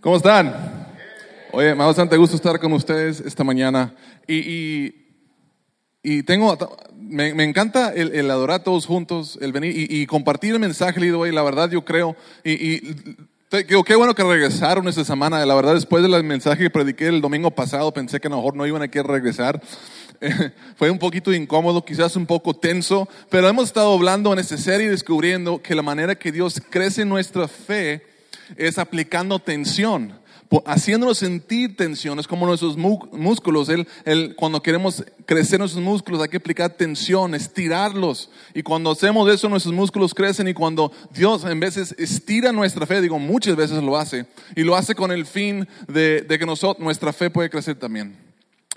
¿Cómo están? Oye, me da bastante gusto estar con ustedes esta mañana. Y, y, y tengo, me, me encanta el, el, adorar todos juntos, el venir y, y compartir el mensaje hoy. La verdad, yo creo, y, y Digo, qué bueno que regresaron esta semana. La verdad, después del mensaje que prediqué el domingo pasado, pensé que a lo mejor no iban a querer regresar. Fue un poquito incómodo, quizás un poco tenso, pero hemos estado hablando en esta serie descubriendo que la manera que Dios crece nuestra fe es aplicando tensión, haciéndonos sentir tensión. Es como nuestros músculos. Él, cuando queremos crecer nuestros músculos hay que aplicar tensión, estirarlos. Y cuando hacemos eso, nuestros músculos crecen. Y cuando Dios en veces estira nuestra fe, digo muchas veces lo hace, y lo hace con el fin de, de que nosotros, nuestra fe puede crecer también.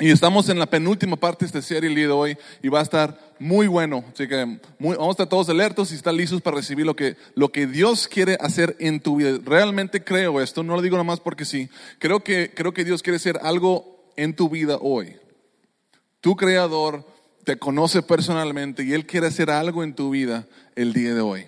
Y estamos en la penúltima parte de esta serie el día hoy y va a estar muy bueno. Así que vamos a estar todos alertos y estar listos para recibir lo que, lo que Dios quiere hacer en tu vida. Realmente creo esto, no lo digo nomás porque sí. Creo que, creo que Dios quiere hacer algo en tu vida hoy. Tu creador te conoce personalmente y Él quiere hacer algo en tu vida el día de hoy.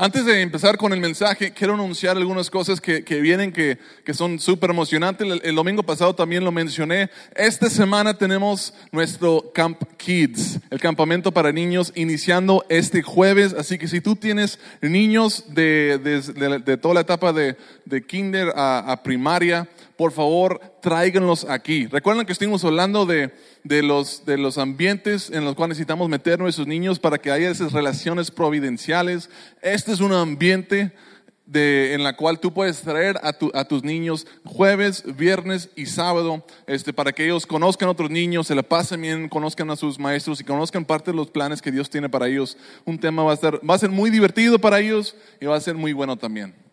Antes de empezar con el mensaje, quiero anunciar algunas cosas que, que vienen que, que son súper emocionantes. El, domingo pasado también lo mencioné. Esta semana tenemos nuestro Camp Kids, el campamento para niños, iniciando este jueves. Así que si tú tienes niños de, de, de, de toda la etapa de, kinder a, a primaria, por favor, tráiganlos aquí. Recuerden que estuvimos hablando de, de, los, de los ambientes en los cuales necesitamos meter nuestros niños para que haya esas relaciones providenciales. Este es un ambiente de, en la cual tú puedes traer a, tu, a, tus niños jueves, viernes y sábado, este, para que ellos conozcan a otros niños, se la pasen bien, conozcan a sus maestros y conozcan parte de los planes que Dios tiene para ellos. Un tema va a, estar, va a ser muy divertido para ellos y va a ser muy bueno también.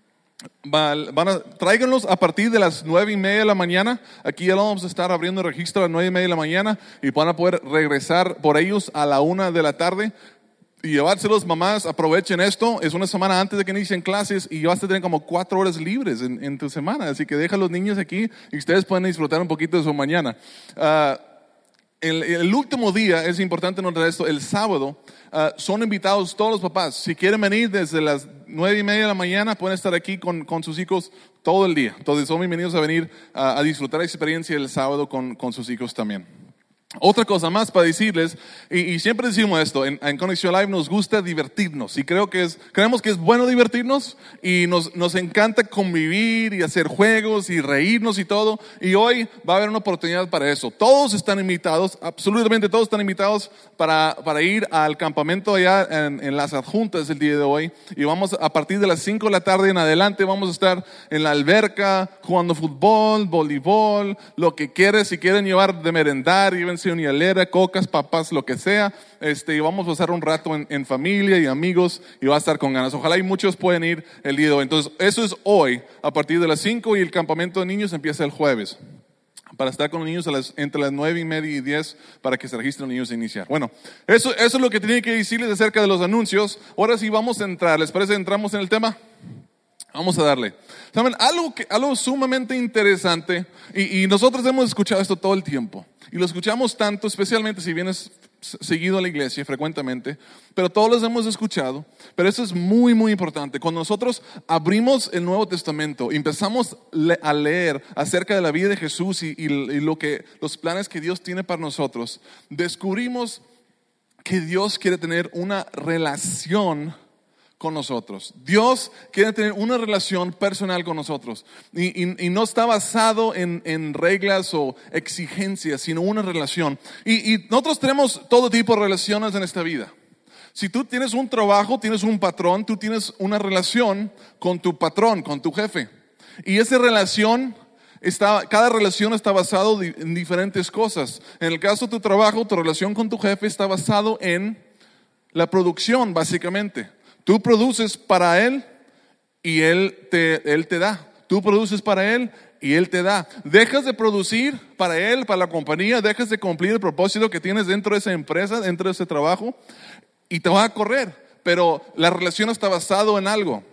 Van a, tráiganlos a partir de las nueve y media de la mañana. Aquí ya vamos a estar abriendo el registro a las nueve y media de la mañana y van a poder regresar por ellos a la una de la tarde y llevárselos, mamás, aprovechen esto. Es una semana antes de que inicien clases y vas a tener como cuatro horas libres en, tu semana. Así que deja a los niños aquí y ustedes pueden disfrutar un poquito de su mañana. Uh, el, último día, es importante notar esto, el sábado, uh, son invitados todos los papás. Si quieren venir desde las nueve y media de la mañana, pueden estar aquí con, con sus hijos todo el día. Entonces son bienvenidos a venir a disfrutar la experiencia el sábado con, con sus hijos también. Otra cosa más para decirles, y, y siempre decimos esto, en, en, Conexión Live nos gusta divertirnos y creo que es, creemos que es bueno divertirnos y nos, nos encanta convivir y hacer juegos y reírnos y todo. Y hoy va a haber una oportunidad para eso. Todos están invitados, absolutamente todos están invitados para, para ir al campamento allá en, en, las adjuntas el día de hoy. Y vamos a partir de las 5 de la tarde en adelante, vamos a estar en la alberca jugando fútbol, voleibol, lo que quieres, si quieren llevar de merendar, llévense unilera, cocas, papas, lo que sea. Este, y vamos a pasar un rato en, en, familia y amigos y va a estar con ganas. Ojalá y muchos pueden ir el día de hoy. Entonces, eso es hoy, a partir de las 5 y el campamento de niños empieza el jueves. Para estar con los niños las, entre las nueve y media y diez para que se registren los niños a iniciar. Bueno, eso, eso es lo que tenía que decirles acerca de los anuncios. Ahora sí vamos a entrar. ¿Les parece? ¿Entramos en el tema? Vamos a darle. ¿Saben? Algo, que, algo sumamente interesante, y, y, nosotros hemos escuchado esto todo el tiempo, y lo escuchamos tanto, especialmente si vienes seguido a la iglesia frecuentemente, pero todos los hemos escuchado, pero eso es muy, muy importante. Cuando nosotros abrimos el Nuevo Testamento empezamos a leer acerca de la vida de Jesús y, y, y lo que, los planes que Dios tiene para nosotros, descubrimos que Dios quiere tener una relación con nosotros. Dios quiere tener una relación personal con nosotros y, no está basado en, en, reglas o exigencias, sino una relación. Y, y nosotros tenemos todo tipo de relaciones en esta vida. Si tú tienes un trabajo, tienes un patrón, tú tienes una relación con tu patrón, con tu jefe. Y esa relación Está, cada relación está basado en diferentes cosas. En el caso de tu trabajo, tu relación con tu jefe está basado en la producción, básicamente. Tú produces para Él y Él te, él te da. Tú produces para Él y Él te da. Dejas de producir para Él, para la compañía, dejas de cumplir el propósito que tienes dentro de esa empresa, dentro de ese trabajo y te va a correr. Pero la relación está basado en algo.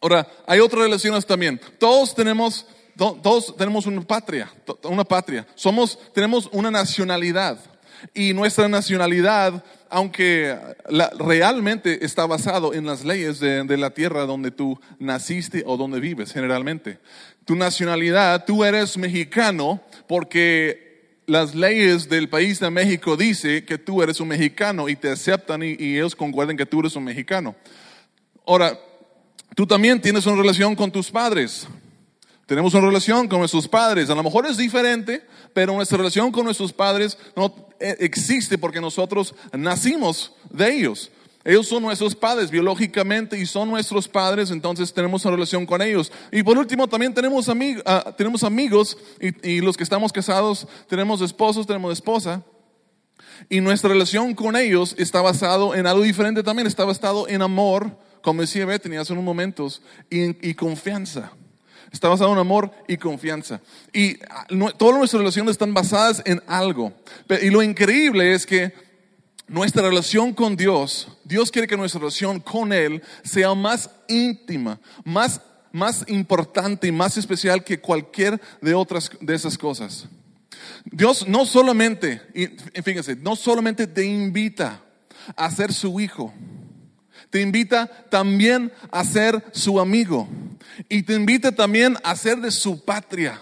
Ahora, hay otras relaciones también. Todos tenemos, todos tenemos una patria, una patria. Somos, tenemos una nacionalidad y nuestra nacionalidad aunque realmente está basado en las leyes de, de la tierra donde tú naciste o donde vives generalmente. Tu nacionalidad, tú eres mexicano porque las leyes del país de México dice que tú eres un mexicano y te aceptan y, y ellos concuerdan que tú eres un mexicano. Ahora, tú también tienes una relación con tus padres. Tenemos una relación con nuestros padres. A lo mejor es diferente, pero nuestra relación con nuestros padres no eh, existe porque nosotros nacimos de ellos. Ellos son nuestros padres biológicamente y son nuestros padres, entonces tenemos una relación con ellos. Y por último, también tenemos, amig- ah, tenemos amigos y, y los que estamos casados, tenemos esposos, tenemos esposa. Y nuestra relación con ellos está basado en algo diferente también, está basado en amor, como decía Bethany hace unos momentos, y, y confianza. Está basado en amor y confianza. Y ah, todas nuestras relaciones están basadas en algo. Y lo increíble es que nuestra relación con Dios, Dios quiere que nuestra relación con Él sea más íntima, más, más importante y más especial que cualquier de otras de esas cosas. Dios no solamente, fíjense, no solamente te invita a ser su hijo, te invita también a ser su amigo y te invita también a ser de su patria.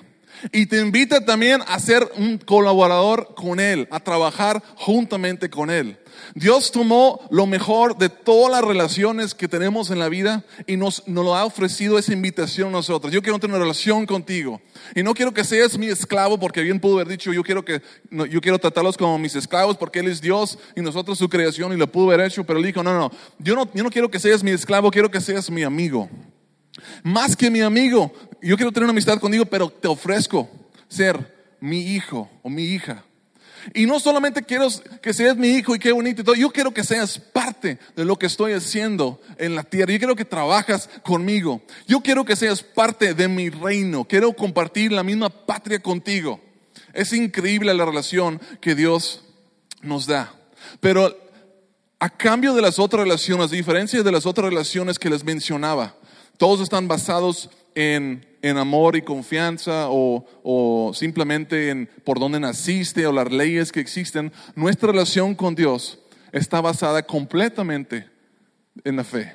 Y te invita también a ser un colaborador con Él, a trabajar juntamente con Él. Dios tomó lo mejor de todas las relaciones que tenemos en la vida y nos, lo ha ofrecido esa invitación a nosotros. Yo quiero tener una relación contigo. Y no quiero que seas mi esclavo porque bien pudo haber dicho, yo quiero, que, no, yo quiero tratarlos como mis esclavos porque Él es Dios y nosotros su creación y lo pudo haber hecho. Pero Él dijo, no, no, yo no, yo no quiero que seas mi esclavo, quiero que seas mi amigo. Más que mi amigo, yo quiero tener una amistad contigo, pero te ofrezco ser mi hijo o mi hija. Y no solamente quiero que seas mi hijo y qué bonito y todo, yo quiero que seas parte de lo que estoy haciendo en la tierra. Yo quiero que trabajas conmigo. Yo quiero que seas parte de mi reino. Quiero compartir la misma patria contigo. Es increíble la relación que Dios nos da. Pero a cambio de las otras relaciones, a diferencia de las otras relaciones que les mencionaba, todos están basados en, en amor y confianza o, o simplemente en por dónde naciste o las leyes que existen. Nuestra relación con Dios está basada completamente en la fe,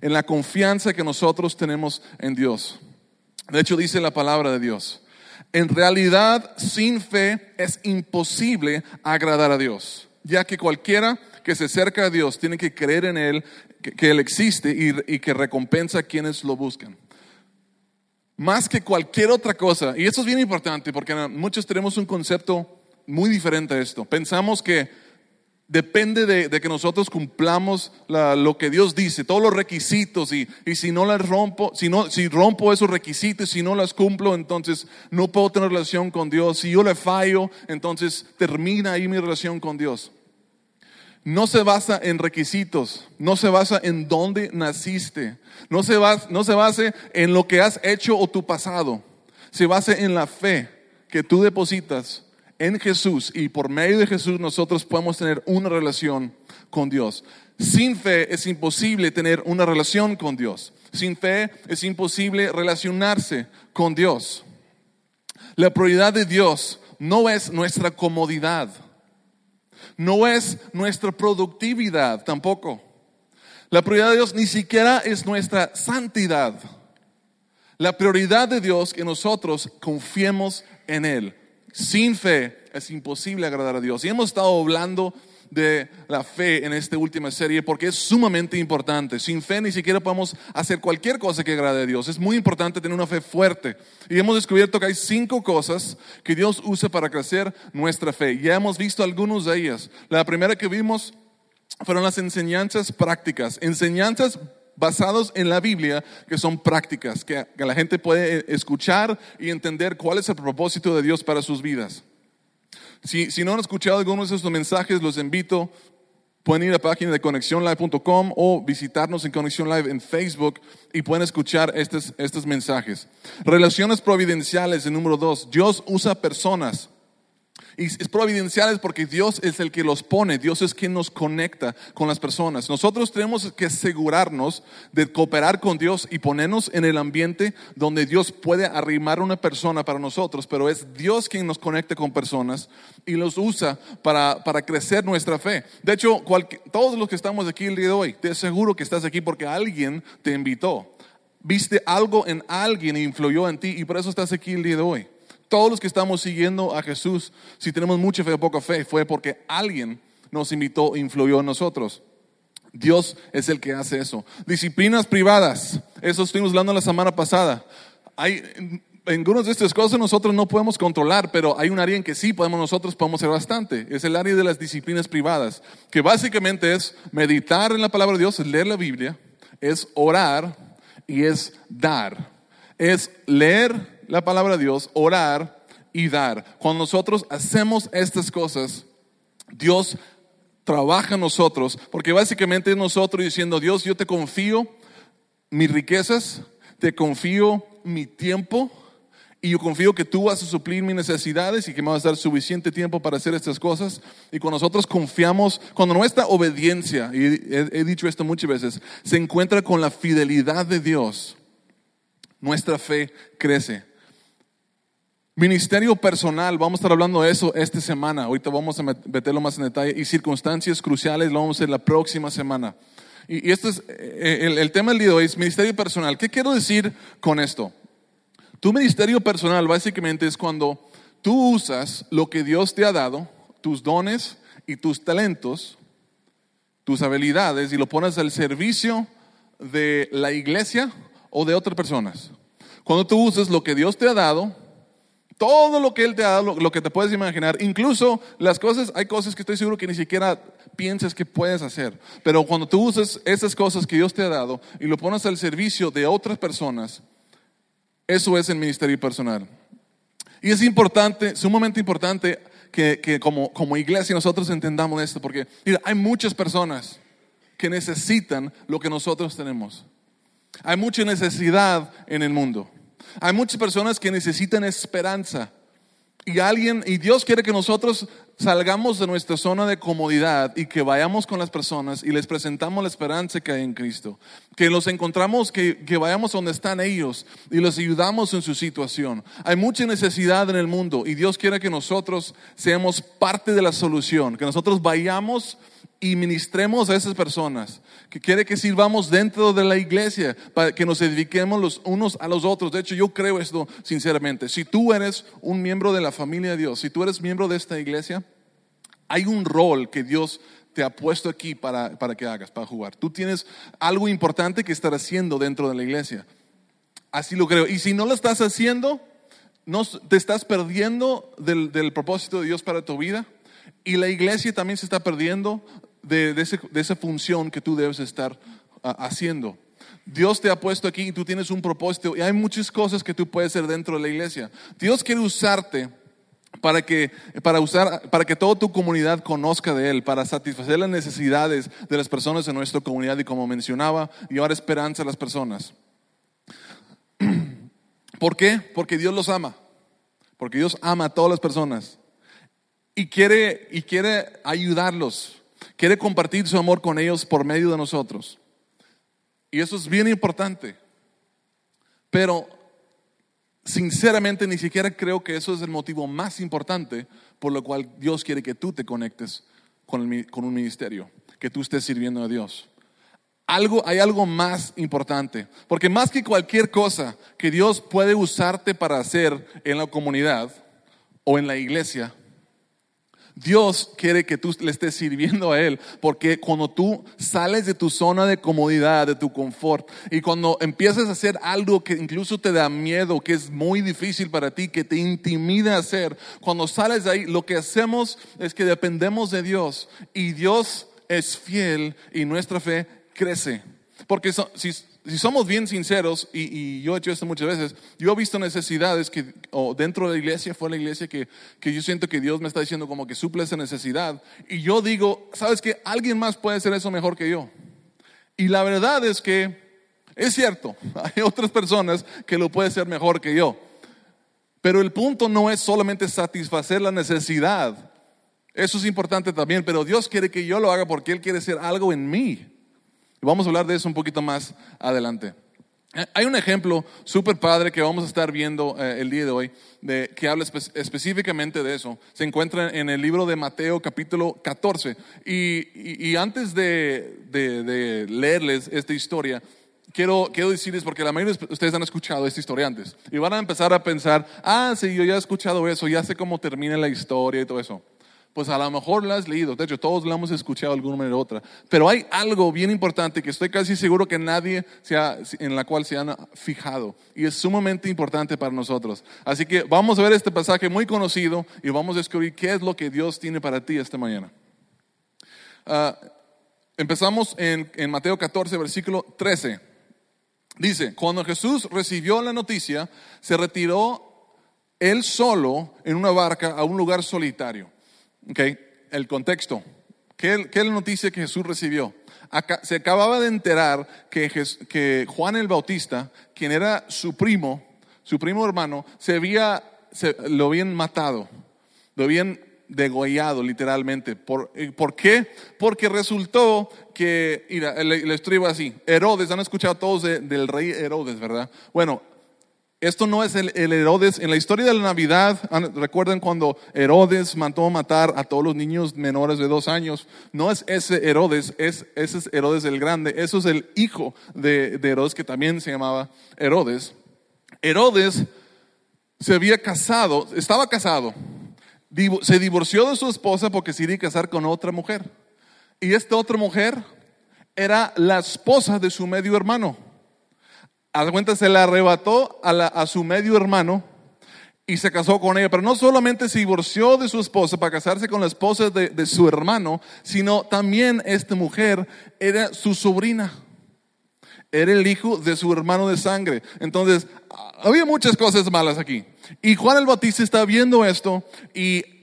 en la confianza que nosotros tenemos en Dios. De hecho, dice la palabra de Dios. En realidad, sin fe es imposible agradar a Dios, ya que cualquiera que se acerca a Dios tiene que creer en Él, que, Él existe y que recompensa a quienes lo buscan. Más que cualquier otra cosa, y esto es bien importante porque muchos tenemos un concepto muy diferente a esto. Pensamos que depende de, que nosotros cumplamos la- lo que Dios dice, todos los requisitos, y, y si no las rompo, si, no, si rompo esos requisitos, si no las cumplo, entonces no puedo tener relación con Dios. Si yo le fallo, entonces termina ahí mi relación con Dios. No se basa en requisitos, no se basa en dónde naciste, no se, basa, no se base en lo que has hecho o tu pasado, se basa en la fe que tú depositas en Jesús y por medio de Jesús nosotros podemos tener una relación con Dios. Sin fe es imposible tener una relación con Dios. Sin fe es imposible relacionarse con Dios. La prioridad de Dios no es nuestra comodidad. No es nuestra productividad tampoco. La prioridad de Dios ni siquiera es nuestra santidad. La prioridad de Dios es que nosotros confiemos en Él. Sin fe es imposible agradar a Dios. Y hemos estado hablando de la fe en esta última serie porque es sumamente importante. Sin fe ni siquiera podemos hacer cualquier cosa que agrade a Dios. Es muy importante tener una fe fuerte. Y hemos descubierto que hay cinco cosas que Dios usa para crecer nuestra fe. Ya hemos visto algunas de ellas. La primera que vimos fueron las enseñanzas prácticas. Enseñanzas basadas en la Biblia que son prácticas, que la gente puede escuchar y entender cuál es el propósito de Dios para sus vidas. Si, si no han escuchado algunos de estos mensajes, los invito. Pueden ir a la página de conexionlive.com o visitarnos en Conexión Live en Facebook y pueden escuchar estos, estos mensajes. Relaciones providenciales, el número dos. Dios usa personas Y es providenciales porque Dios es el que los pone, Dios es quien nos conecta con las personas. Nosotros tenemos que asegurarnos de cooperar con Dios y ponernos en el ambiente donde Dios puede arrimar una persona para nosotros, pero es Dios quien nos conecta con personas y los usa para, para crecer nuestra fe. De hecho, todos los que estamos aquí el día de hoy, te aseguro que estás aquí porque alguien te invitó. Viste algo en alguien e influyó en ti y por eso estás aquí el día de hoy todos los que estamos siguiendo a Jesús, si tenemos mucha fe o poca fe, fue porque alguien nos invitó, influyó en nosotros. Dios es el que hace eso. Disciplinas privadas, eso estuvimos hablando la semana pasada. Hay, algunas de estas cosas nosotros no podemos controlar, pero hay un área en que sí podemos nosotros podemos hacer bastante. Es el área de las disciplinas privadas, que básicamente es meditar en la palabra de Dios, es leer la Biblia, es orar y es dar. Es leer la palabra de Dios, orar y dar. Cuando nosotros hacemos estas cosas, Dios trabaja en nosotros, porque básicamente es nosotros diciendo, Dios, yo te confío mis riquezas, te confío mi tiempo, y yo confío que tú vas a suplir mis necesidades y que me vas a dar suficiente tiempo para hacer estas cosas. Y cuando nosotros confiamos, cuando nuestra obediencia, y he, he, dicho esto muchas veces, se encuentra con la fidelidad de Dios, nuestra fe crece. Ministerio personal, vamos a estar hablando de eso esta semana. Ahorita vamos a meterlo más en detalle. Y circunstancias cruciales lo vamos a hacer la próxima semana. Y, esto es eh, el, el, tema del día de hoy, es ministerio personal. ¿Qué quiero decir con esto? Tu ministerio personal básicamente es cuando tú usas lo que Dios te ha dado, tus dones y tus talentos, tus habilidades, y lo pones al servicio de la iglesia o de otras personas. Cuando tú usas lo que Dios te ha dado, todo lo que Él te ha dado, lo, que te puedes imaginar, incluso las cosas, hay cosas que estoy seguro que ni siquiera piensas que puedes hacer. Pero cuando tú usas esas cosas que Dios te ha dado y lo pones al servicio de otras personas, eso es el ministerio personal. Y es importante, sumamente importante que, que como, como iglesia nosotros entendamos esto, porque mira, hay muchas personas que necesitan lo que nosotros tenemos. Hay mucha necesidad en el mundo. Hay muchas personas que necesitan esperanza. Y alguien, y Dios quiere que nosotros salgamos de nuestra zona de comodidad y que vayamos con las personas y les presentamos la esperanza que hay en Cristo. Que los encontramos, que, que vayamos donde están ellos y los ayudamos en su situación. Hay mucha necesidad en el mundo y Dios quiere que nosotros seamos parte de la solución, que nosotros vayamos y ministremos a esas personas, que quiere que sirvamos dentro de la iglesia, para que nos edifiquemos los unos a los otros. De hecho, yo creo esto sinceramente. Si tú eres un miembro de la familia de Dios, si tú eres miembro de esta iglesia, hay un rol que Dios te ha puesto aquí para, para que hagas, para jugar. Tú tienes algo importante que estar haciendo dentro de la iglesia. Así lo creo. Y si no lo estás haciendo, no, te estás perdiendo del, del propósito de Dios para tu vida. Y la iglesia también se está perdiendo de, esa función que tú debes estar ah, haciendo. Dios te ha puesto aquí y tú tienes un propósito y hay muchas cosas que tú puedes hacer dentro de la iglesia. Dios quiere usarte para que, para usar, para que toda tu comunidad conozca de Él, para satisfacer las necesidades de las personas en nuestra comunidad y como mencionaba, llevar esperanza a las personas. ¿Por qué? Porque Dios los ama. Porque Dios ama a todas las personas y quiere, y quiere ayudarlos quiere compartir su amor con ellos por medio de nosotros. Y eso es bien importante. Pero sinceramente ni siquiera creo que eso es el motivo más importante por lo cual Dios quiere que tú te conectes con, un ministerio, que tú estés sirviendo a Dios. Hay algo más importante, porque más que cualquier cosa que Dios puede usarte para hacer en la comunidad o en la iglesia, Dios quiere que tú le estés sirviendo a Él, porque cuando tú sales de tu zona de comodidad, de tu confort, y cuando empiezas a hacer algo que incluso te da miedo, que es muy difícil para ti, que te intimida hacer, cuando sales de ahí, lo que hacemos es que dependemos de Dios y Dios es fiel y nuestra fe crece. Porque si, si somos bien sinceros, y, yo he hecho esto muchas veces, yo he visto necesidades que, o dentro de la iglesia, de la iglesia, que, que yo siento que Dios me está diciendo como que suple esa necesidad. Y yo digo, ¿sabes qué? Alguien más puede hacer eso mejor que yo. Y la verdad es que es cierto, hay otras personas que lo pueden hacer mejor que yo. Pero el punto no es solamente satisfacer la necesidad. Eso es importante también, pero Dios quiere que yo lo haga porque Él quiere hacer algo en mí. Y vamos a hablar de eso un poquito más adelante. Eh, hay un ejemplo súper padre que vamos a estar viendo eh, el día de hoy, de, que habla específicamente de eso. Se encuentra en el libro de Mateo capítulo 14. Y, antes de, de leerles esta historia, quiero, quiero decirles, porque la mayoría de ustedes han escuchado esta historia antes, y van a empezar a pensar, ah, sí, yo ya he escuchado eso, ya sé cómo termina la historia y todo eso. Pues a lo mejor la has leído, de hecho todos la hemos escuchado de alguna manera u otra, pero hay algo bien importante que estoy casi seguro que nadie en la cual se han fijado y es sumamente importante para nosotros. Así que vamos a ver este pasaje muy conocido y vamos a descubrir qué es lo que Dios tiene para ti esta mañana. Ah, empezamos en, en Mateo 14, versículo 13. Dice, cuando Jesús recibió la noticia, se retiró él solo en una barca a un lugar solitario. Okay. El contexto. ¿Qué, es la noticia que Jesús recibió? se acababa de enterar que, Juan el Bautista, quien era su primo, su primo hermano, se había, lo habían matado, lo habían degollado literalmente. ¿Por, eh, ¿Por, qué? Porque resultó que, mira, la, iba así. Herodes, han escuchado todos del rey Herodes, ¿verdad? Bueno, esto no es el, Herodes. En la historia de la Navidad, recuerden cuando Herodes mandó matar a todos los niños menores de dos años. No es ese Herodes, es, ese es Herodes el Grande. Eso es el hijo de, de Herodes que también se llamaba Herodes. Herodes se había casado, estaba casado se divorció de su esposa porque se iba a casar con otra mujer. Y esta otra mujer era la esposa de su medio hermano. A cuenta se la arrebató a, su medio hermano y se casó con ella. Pero no solamente se divorció de su esposa para casarse con la esposa de, de su hermano, sino también esta mujer era su sobrina. Era el hijo de su hermano de sangre. Entonces, había muchas cosas malas aquí. Y Juan el Bautista está viendo esto y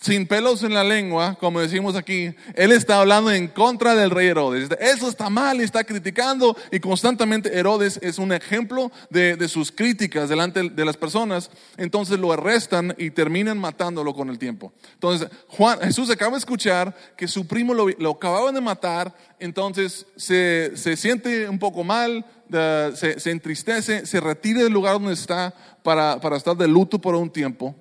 sin pelos en la lengua, como decimos aquí, él está hablando en contra del rey Herodes. Eso está mal y está criticando y constantemente Herodes es un ejemplo de, sus críticas delante de las personas. Entonces lo arrestan y terminan matándolo con el tiempo. Entonces Juan, Jesús acaba de escuchar que su primo lo, lo acababan de matar, entonces se, siente un poco mal, se, entristece, se retira del lugar donde está para, para estar de luto por un tiempo.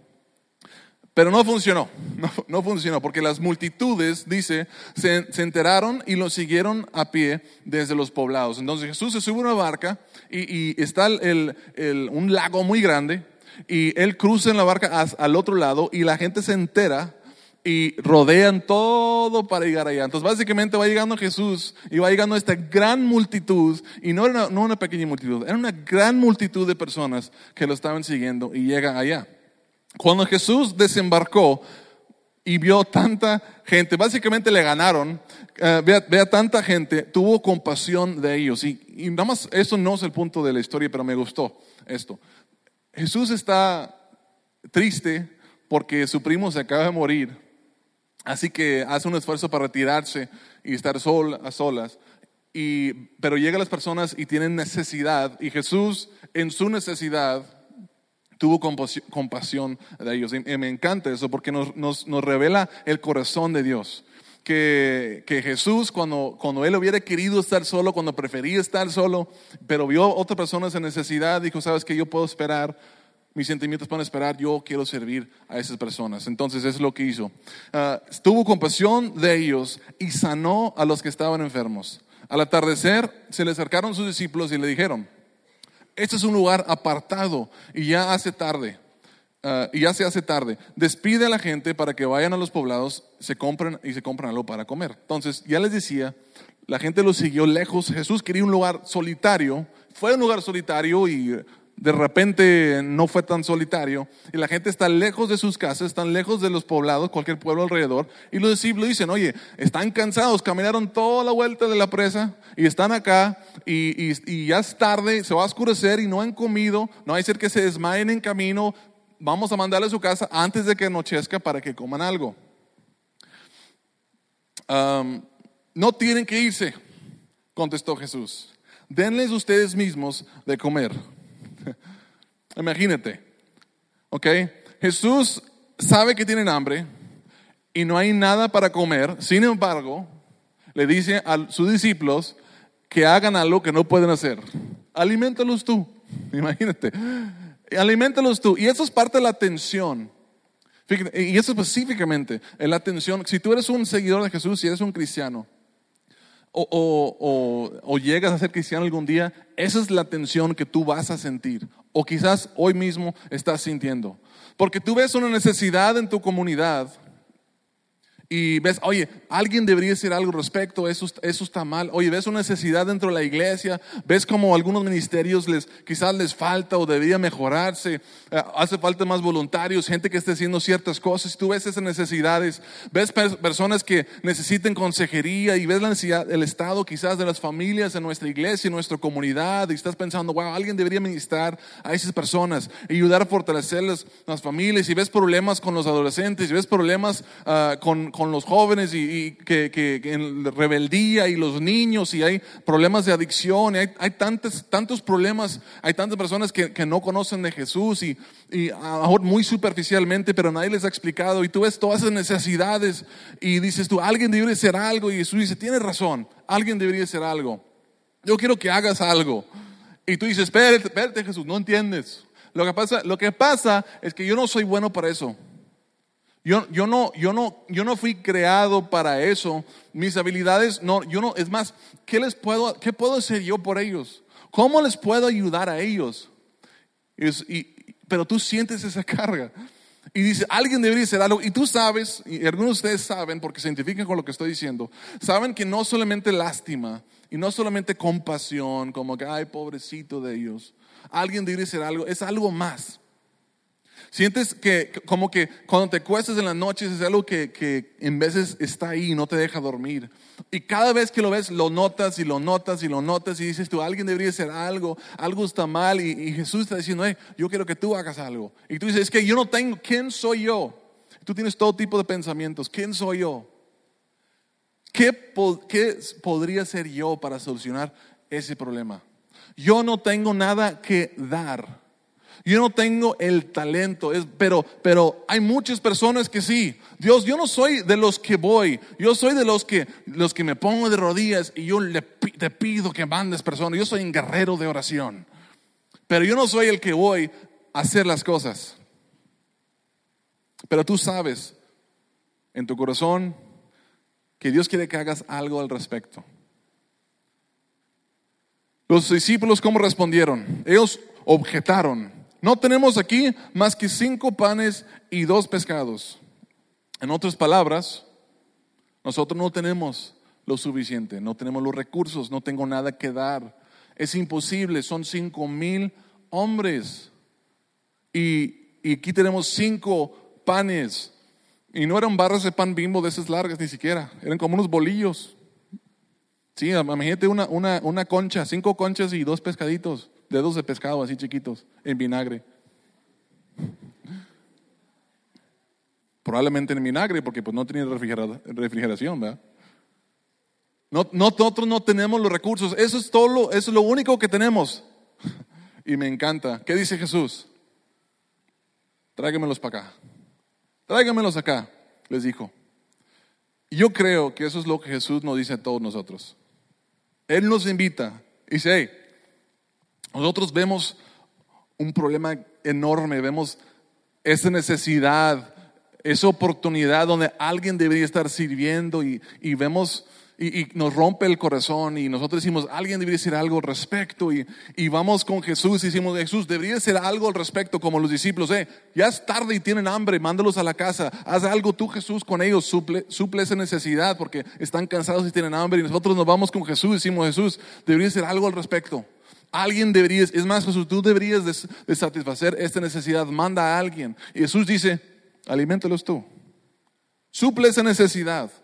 Pero no funcionó, no, funcionó, porque las multitudes, dice, se, enteraron y lo siguieron a pie desde los poblados. Entonces Jesús se sube a una barca y, está un lago muy grande y él cruza en la barca al otro lado y la gente se entera y rodean todo para llegar allá. Entonces básicamente va llegando Jesús y va llegando esta gran multitud, y no era no una pequeña multitud, era una gran multitud de personas que lo estaban siguiendo y llega allá. Cuando Jesús desembarcó y vio tanta gente, básicamente le ganaron, eh, ve, a, tanta gente, tuvo compasión de ellos. Y, y nada más, eso no es el punto de la historia, pero me gustó esto. Jesús está triste porque su primo se acaba de morir, así que hace un esfuerzo para retirarse y estar sol, a solas. Y, pero llegan las personas y tienen necesidad, y Jesús en su necesidad tuvo compasión de ellos. Y me encanta eso porque nos, revela el corazón de Dios. Que, Jesús, cuando, cuando él hubiera querido estar solo, cuando prefería estar solo, pero vio otras personas en necesidad, dijo, sabes que yo puedo esperar, mis sentimientos pueden esperar, yo quiero servir a esas personas. Entonces es lo que hizo. Ah, tuvo compasión de ellos y sanó a los que estaban enfermos. Al atardecer se le acercaron sus discípulos y le dijeron, este es un lugar apartado y ya hace tarde. Ah, y ya se hace tarde. Despide a la gente para que vayan a los poblados, se compren y se compren algo para comer. Entonces, ya les decía, la gente lo siguió lejos. Jesús quería un lugar solitario. Fue un lugar solitario y de repente no fue tan solitario y la gente está lejos de sus casas, están lejos de los poblados, cualquier pueblo alrededor, y los discípulos dicen, oye, están cansados, caminaron toda la vuelta de la presa y están acá y, ya es tarde, se va a oscurecer y no han comido, no hay ser que se desmayen en camino, vamos a mandarle a su casa antes de que anochezca para que coman algo. no tienen que irse, contestó Jesús. Denles ustedes mismos de comer. Imagínate, ¿Ok? Jesús sabe que tienen hambre y no hay nada para comer. Sin embargo, le dice a sus discípulos que hagan algo que no pueden hacer. Aliméntalos tú. Imagínate. Aliméntalos tú. Y eso es parte de la tensión. Y eso específicamente, en la tensión. Si tú eres un seguidor de Jesús, si eres un cristiano, o, llegas a ser cristiano algún día, esa es la tensión que tú vas a sentir. O quizás hoy mismo estás sintiendo. Porque tú ves una necesidad en tu comunidad y ves, oye, alguien debería decir algo respecto, eso, eso está mal. Oye, ves una necesidad dentro de la iglesia, ves como algunos ministerios les, quizás les falta o debería mejorarse, eh, hace falta más voluntarios, gente que esté haciendo ciertas cosas. Tú ves esas necesidades, ves personas que necesiten consejería y ves la necesidad del Estado, quizás de las familias en nuestra iglesia, en nuestra comunidad, y estás pensando, wow, alguien debería ministrar a esas personas, ayudar a fortalecer las, familias. Y ves problemas con los adolescentes, y ves problemas uh, con con los jóvenes y, que, que, en rebeldía y los niños y hay problemas de adicción y hay, hay tantos, tantos problemas, hay tantas personas que, que no conocen de Jesús y, y muy superficialmente, pero nadie les ha explicado y tú ves todas esas necesidades y dices tú, alguien debería hacer algo y Jesús dice, tienes razón, alguien debería hacer algo. Yo quiero que hagas algo. Y tú dices, espérate, espérate Jesús, no entiendes. Lo que pasa, lo que pasa es que yo no soy bueno para eso. Yo, yo, no, yo, no, yo no fui creado para eso. Mis habilidades, no, yo no, es más, ¿qué les puedo, qué puedo hacer yo por ellos? ¿Cómo les puedo ayudar a ellos? pero tú sientes esa carga. Y dice, alguien debería hacer algo. Y tú sabes, y algunos de ustedes saben, porque se identifican con lo que estoy diciendo, saben que no solamente lástima y no solamente compasión, como que, ay, pobrecito de ellos. Alguien debería hacer algo, es algo más. Sientes que como que cuando te cuestas en las noches es algo que, que, en veces está ahí y no te deja dormir. Y cada vez que lo ves lo notas y lo notas y lo notas y dices tú, alguien debería hacer algo, algo está mal y, Jesús está diciendo, yo quiero que tú hagas algo. Y tú dices, es que yo no tengo, ¿quién soy yo? Tú tienes todo tipo de pensamientos, ¿quién soy yo? ¿Qué, qué podría ser yo para solucionar ese problema? Yo no tengo nada que dar. Yo no tengo el talento, pero, pero hay muchas personas que sí. Dios, yo no soy de los que voy, yo soy de los que, los que me pongo de rodillas y yo le, te pido que mandes personas. Yo soy un guerrero de oración, pero yo no soy el que voy a hacer las cosas. Pero tú sabes en tu corazón que Dios quiere que hagas algo al respecto. Los discípulos, ¿cómo respondieron? Ellos objetaron. No tenemos aquí más que cinco panes y dos pescados. En otras palabras, nosotros no tenemos lo suficiente, no tenemos los recursos, no tengo nada que dar. Es imposible, son cinco mil hombres. Y, y, aquí tenemos cinco panes. Y no eran barras de pan bimbo de esas largas ni siquiera, eran como unos bolillos. Sí, imagínate una, una, una concha, cinco conchas y dos pescaditos dedos de pescado así chiquitos en vinagre. Probablemente en vinagre porque pues no tiene refrigeración, ¿verdad? No, nosotros no tenemos los recursos, eso es todo, lo, eso es lo único que tenemos. Y me encanta. ¿Qué dice Jesús? Tráigamelos para acá. Tráigamelos acá, les dijo. Y yo creo que eso es lo que Jesús nos dice a todos nosotros. Él nos invita y dice, hey, nosotros vemos un problema enorme, vemos esa necesidad, esa oportunidad donde alguien debería estar sirviendo y, vemos y, nos rompe el corazón y nosotros decimos, alguien debería hacer algo al respecto y, vamos con Jesús y decimos, Jesús, debería hacer algo al respecto como los discípulos, eh, ya es tarde y tienen hambre, mándalos a la casa, haz algo tú Jesús con ellos, suple, suple esa necesidad porque están cansados y tienen hambre y nosotros nos vamos con Jesús y decimos, Jesús, debería hacer algo al respecto. Alguien debería, es más, Jesús, tú deberías de, satisfacer esta necesidad. Manda a alguien. Y Jesús dice, aliméntalos tú. Suple esa necesidad.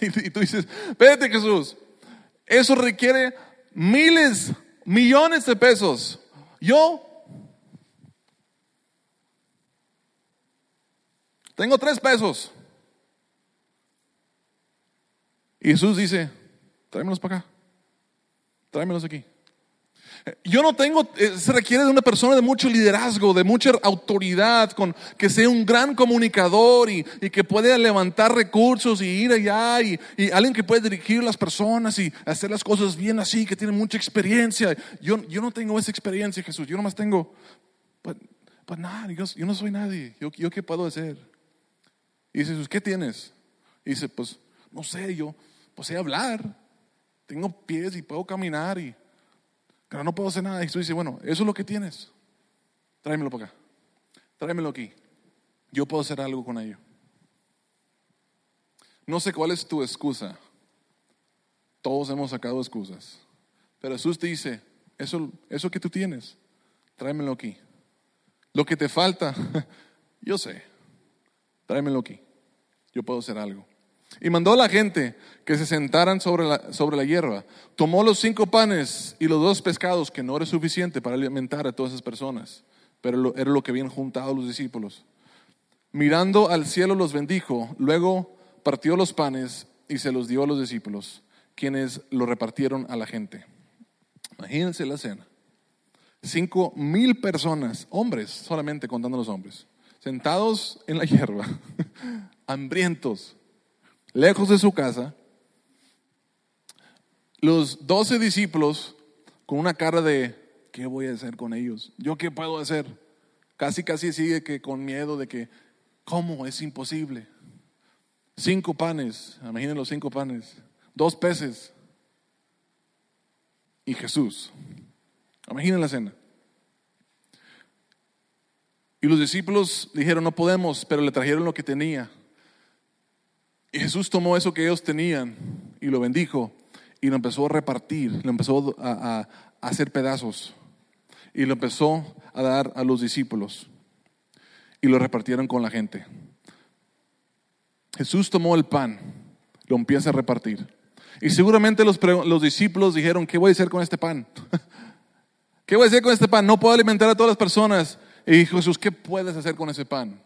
Y, tú dices, espérate Jesús, eso requiere miles, millones de pesos. Yo tengo tres pesos. Y Jesús dice, tráemelos para acá, tráemelos aquí. Yo no tengo, eh, se requiere de una persona de mucho liderazgo, de mucha autoridad, que sea un gran comunicador y, que pueda levantar recursos y ir allá y, alguien que puede dirigir las personas y hacer las cosas bien así, que tiene mucha experiencia. Yo, no tengo esa experiencia, Jesús. Yo nomás tengo, pues, pues nada, yo, yo, no soy nadie. Yo, yo qué puedo hacer. Y dice Jesús, ¿qué tienes? Y dice, pues, no sé, yo, pues sé hablar. Tengo pies y puedo caminar y pero no puedo hacer nada. Y Jesús dice, bueno, eso es lo que tienes. Tráemelo para acá. Tráemelo aquí. Yo puedo hacer algo con ello. No sé cuál es tu excusa. Todos hemos sacado excusas. Pero Jesús te dice, eso, eso que tú tienes, tráemelo aquí. Lo que te falta, yo sé, tráemelo aquí. Yo puedo hacer algo. Y mandó a la gente que se sentaran sobre la, sobre la hierba. Tomó los cinco panes y los dos pescados, que no era suficiente para alimentar a todas esas personas, pero era lo que habían juntado los discípulos. Mirando al cielo los bendijo, luego partió los panes y se los dio a los discípulos, quienes lo repartieron a la gente. Imagínense la cena. Cinco mil personas, hombres, solamente contando los hombres, sentados en la hierba, hambrientos, lejos de su casa, los doce discípulos con una cara de, ¿qué voy a hacer con ellos? ¿Yo qué puedo hacer? Casi, casi sigue que con miedo de que, ¿cómo? Es imposible. Cinco panes, imaginen los cinco panes, dos peces y Jesús. Imaginen la escena. Y los discípulos dijeron, no podemos, pero le trajeron lo que tenía. Y Jesús tomó eso que ellos tenían y lo bendijo y lo empezó a repartir, lo empezó a, hacer pedazos y lo empezó a dar a los discípulos y lo repartieron con la gente. Jesús tomó el pan, lo empieza a repartir. Y seguramente los, los, discípulos dijeron, ¿qué voy a hacer con este pan? ¿Qué voy a hacer con este pan? No puedo alimentar a todas las personas. Y dijo Jesús, ¿qué puedes hacer con ese pan?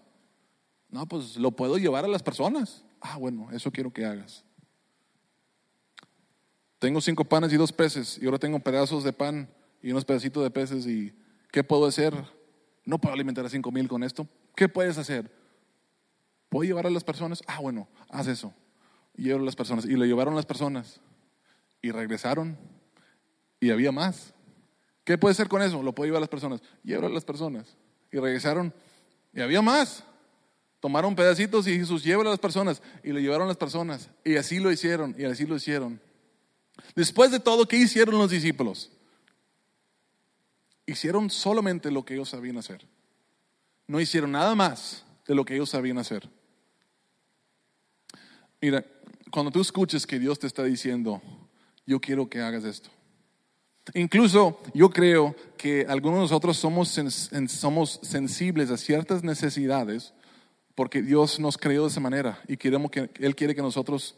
No, pues lo puedo llevar a las personas. Ah, bueno, eso quiero que hagas. Tengo cinco panes y dos peces y ahora tengo pedazos de pan y unos pedacitos de peces y ¿qué puedo hacer? No puedo alimentar a cinco mil con esto. ¿Qué puedes hacer? ¿Puedo llevar a las personas? Ah, bueno, haz eso. Y llevaron las personas y lo llevaron las personas y regresaron y había más. ¿Qué puede hacer con eso? Lo puedo llevar a las personas. Llevaron a las personas y regresaron y había más. Tomaron pedacitos y Jesús lleva a las personas y lo llevaron a las personas. Y así lo hicieron y así lo hicieron. Después de todo, ¿qué hicieron los discípulos? Hicieron solamente lo que ellos sabían hacer. No hicieron nada más de lo que ellos sabían hacer. Mira, cuando tú escuches que Dios te está diciendo, yo quiero que hagas esto. Incluso yo creo que algunos de nosotros somos, somos sensibles a ciertas necesidades porque Dios nos creó de esa manera y queremos que Él quiere que nosotros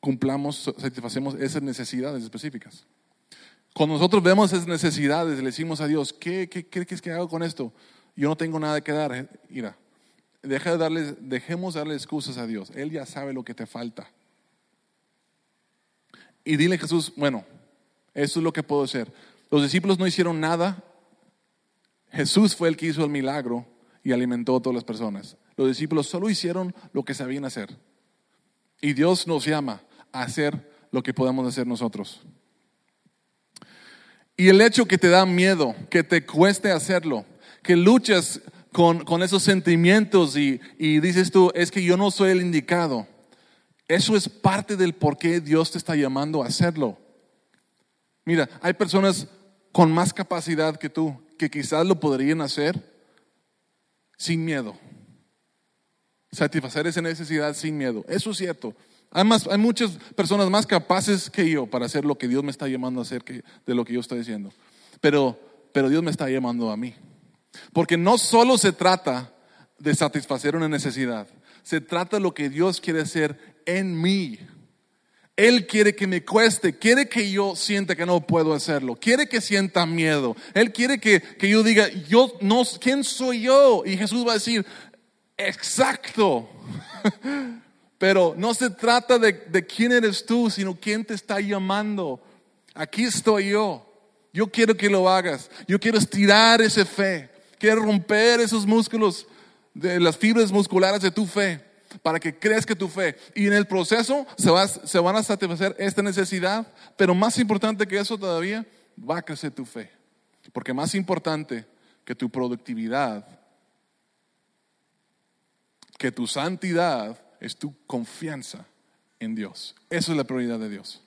cumplamos, satisfacemos esas necesidades específicas. Cuando nosotros vemos esas necesidades, le decimos a Dios, ¿qué, qué, quieres que haga con esto? Yo no tengo nada que dar. Mira, deja de darle, dejemos darle excusas a Dios. Él ya sabe lo que te falta. Y dile a Jesús, bueno, eso es lo que puedo hacer. Los discípulos no hicieron nada. Jesús fue el que hizo el milagro y alimentó a todas las personas. Los discípulos solo hicieron lo que sabían hacer. Y Dios nos llama a hacer lo que podemos hacer nosotros. Y el hecho que te da miedo, que te cueste hacerlo, que luchas con, esos sentimientos y, y dices tú, es que yo no soy el indicado. Eso es parte del por qué Dios te está llamando a hacerlo. Mira, hay personas con más capacidad que tú que quizás lo podrían hacer sin miedo satisfacer esa necesidad sin miedo. Eso es cierto. Además, hay muchas personas más capaces que yo para hacer lo que Dios me está llamando a hacer que, de lo que yo estoy diciendo. Pero, pero Dios me está llamando a mí. Porque no solo se trata de satisfacer una necesidad, se trata de lo que Dios quiere hacer en mí. Él quiere que me cueste, quiere que yo sienta que no puedo hacerlo, quiere que sienta miedo. Él quiere que, que yo diga, yo no, ¿quién soy yo? Y Jesús va a decir, exacto. Pero no se trata de, quién eres tú, sino quién te está llamando. Aquí estoy yo. Yo quiero que lo hagas. Yo quiero estirar esa fe. Quiero romper esos músculos, de las fibras musculares de tu fe, para que crezca tu fe. Y en el proceso se, va, se van a satisfacer esta necesidad, pero más importante que eso todavía, va a crecer tu fe. Porque más importante que tu productividad, que tu santidad, es tu confianza en Dios. Esa es la prioridad de Dios.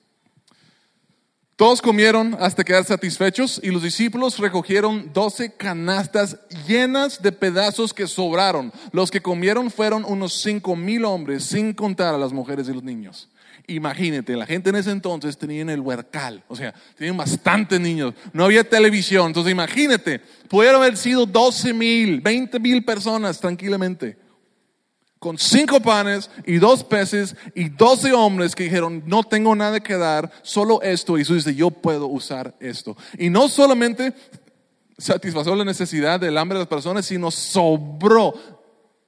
Todos comieron hasta quedar satisfechos y los discípulos recogieron doce canastas llenas de pedazos que sobraron. Los que comieron fueron unos cinco mil hombres, sin contar a las mujeres y los niños. Imagínate, la gente en ese entonces tenía el huercal, o sea, tenían bastantes niños, no había televisión, entonces imagínate, pudieron haber sido 12 mil, 20 mil personas tranquilamente, con cinco panes y dos peces y 12 hombres que dijeron, no tengo nada que dar, solo esto, y Jesús dice, yo puedo usar esto. Y no solamente satisfació la necesidad del hambre de las personas, sino sobró,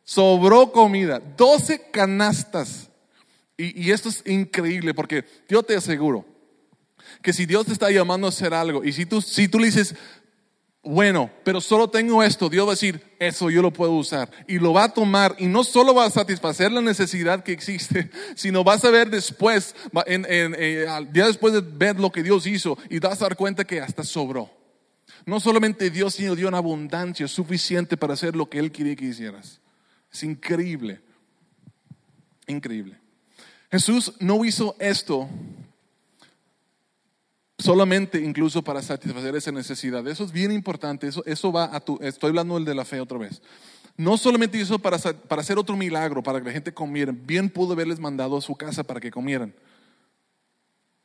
sobró comida, 12 canastas y, esto es increíble porque yo te aseguro que si Dios te está llamando a hacer algo y si tú, si tú le dices, bueno, pero solo tengo esto, Dios va a decir, eso yo lo puedo usar. Y lo va a tomar y no solo va a satisfacer la necesidad que existe, sino vas a ver después, en, en, eh, día después de ver lo que Dios hizo y vas a dar cuenta que hasta sobró. No solamente Dios, sino dio una abundancia suficiente para hacer lo que Él quería que hicieras. Es increíble, increíble. Jesús no hizo esto solamente incluso para satisfacer esa necesidad. Eso es bien importante. Eso, eso va a tu, estoy hablando del de la fe otra vez. No solamente hizo para, para hacer otro milagro, para que la gente comiera. Bien pudo haberles mandado a su casa para que comieran.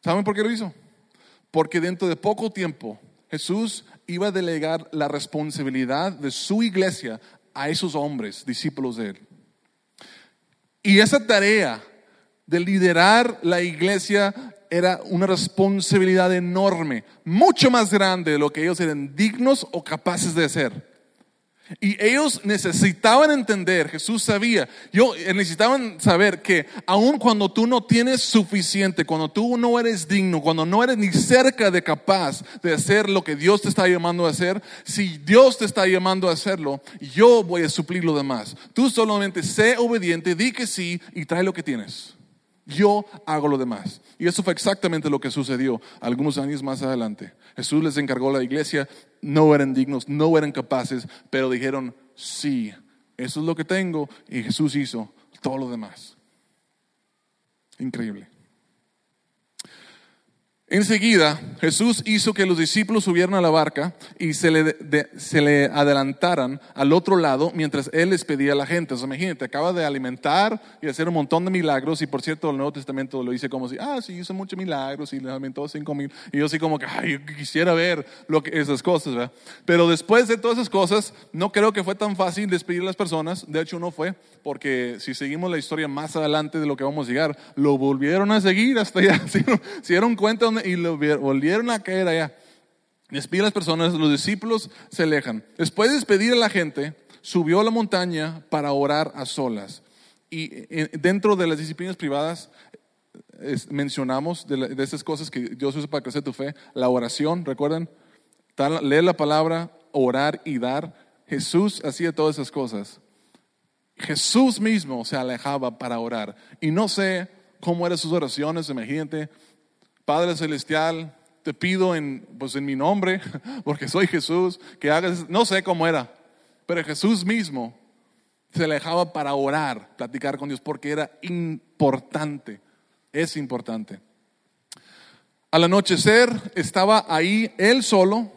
¿Saben por qué lo hizo? Porque dentro de poco tiempo Jesús iba a delegar la responsabilidad de su iglesia a esos hombres, discípulos de él. Y esa tarea de liderar la iglesia era una responsabilidad enorme, mucho más grande de lo que ellos eran dignos o capaces de hacer. Y ellos necesitaban entender, Jesús sabía, yo eh, necesitaban saber que aun cuando tú no tienes suficiente, cuando tú no eres digno, cuando no eres ni cerca de capaz de hacer lo que Dios te está llamando a hacer, si Dios te está llamando a hacerlo, yo voy a suplir lo demás. Tú solamente sé obediente, di que sí y trae lo que tienes yo hago lo demás. Y eso fue exactamente lo que sucedió algunos años más adelante. Jesús les encargó a la iglesia, no eran dignos, no eran capaces, pero dijeron, sí, eso es lo que tengo, y Jesús hizo todo lo demás. Increíble. Enseguida Jesús hizo que los discípulos subieran a la barca y se le, se le adelantaran al otro lado mientras Él les pedía a la gente. O sea, imagínate, acaba de alimentar y hacer un montón de milagros y por cierto el Nuevo Testamento lo dice como si, ah, sí, hizo muchos milagros y le alimentó cinco mil. Y yo así como que, ay, yo quisiera ver lo que, esas cosas, ¿verdad? Pero después de todas esas cosas, no creo que fue tan fácil despedir a las personas. De hecho, no fue, porque si seguimos la historia más adelante de lo que vamos a llegar, lo volvieron a seguir hasta allá. Si dieron cuenta y lo volvieron a caer allá. Despide a las personas, los discípulos se alejan. Después de despedir a la gente, subió a la montaña para orar a solas. Y eh, dentro de las disciplinas privadas mencionamos de, esas cosas que Dios usa para crecer tu fe, la oración, ¿recuerdan? leer la palabra, orar y dar. Jesús hacía todas esas cosas. Jesús mismo se alejaba para orar. Y no sé cómo eran sus oraciones, imagínate, Padre Celestial, te pido en, pues en mi nombre, porque soy Jesús, que hagas, no sé cómo era, pero Jesús mismo se alejaba para orar, platicar con Dios, porque era importante, es importante. Al anochecer estaba ahí él solo,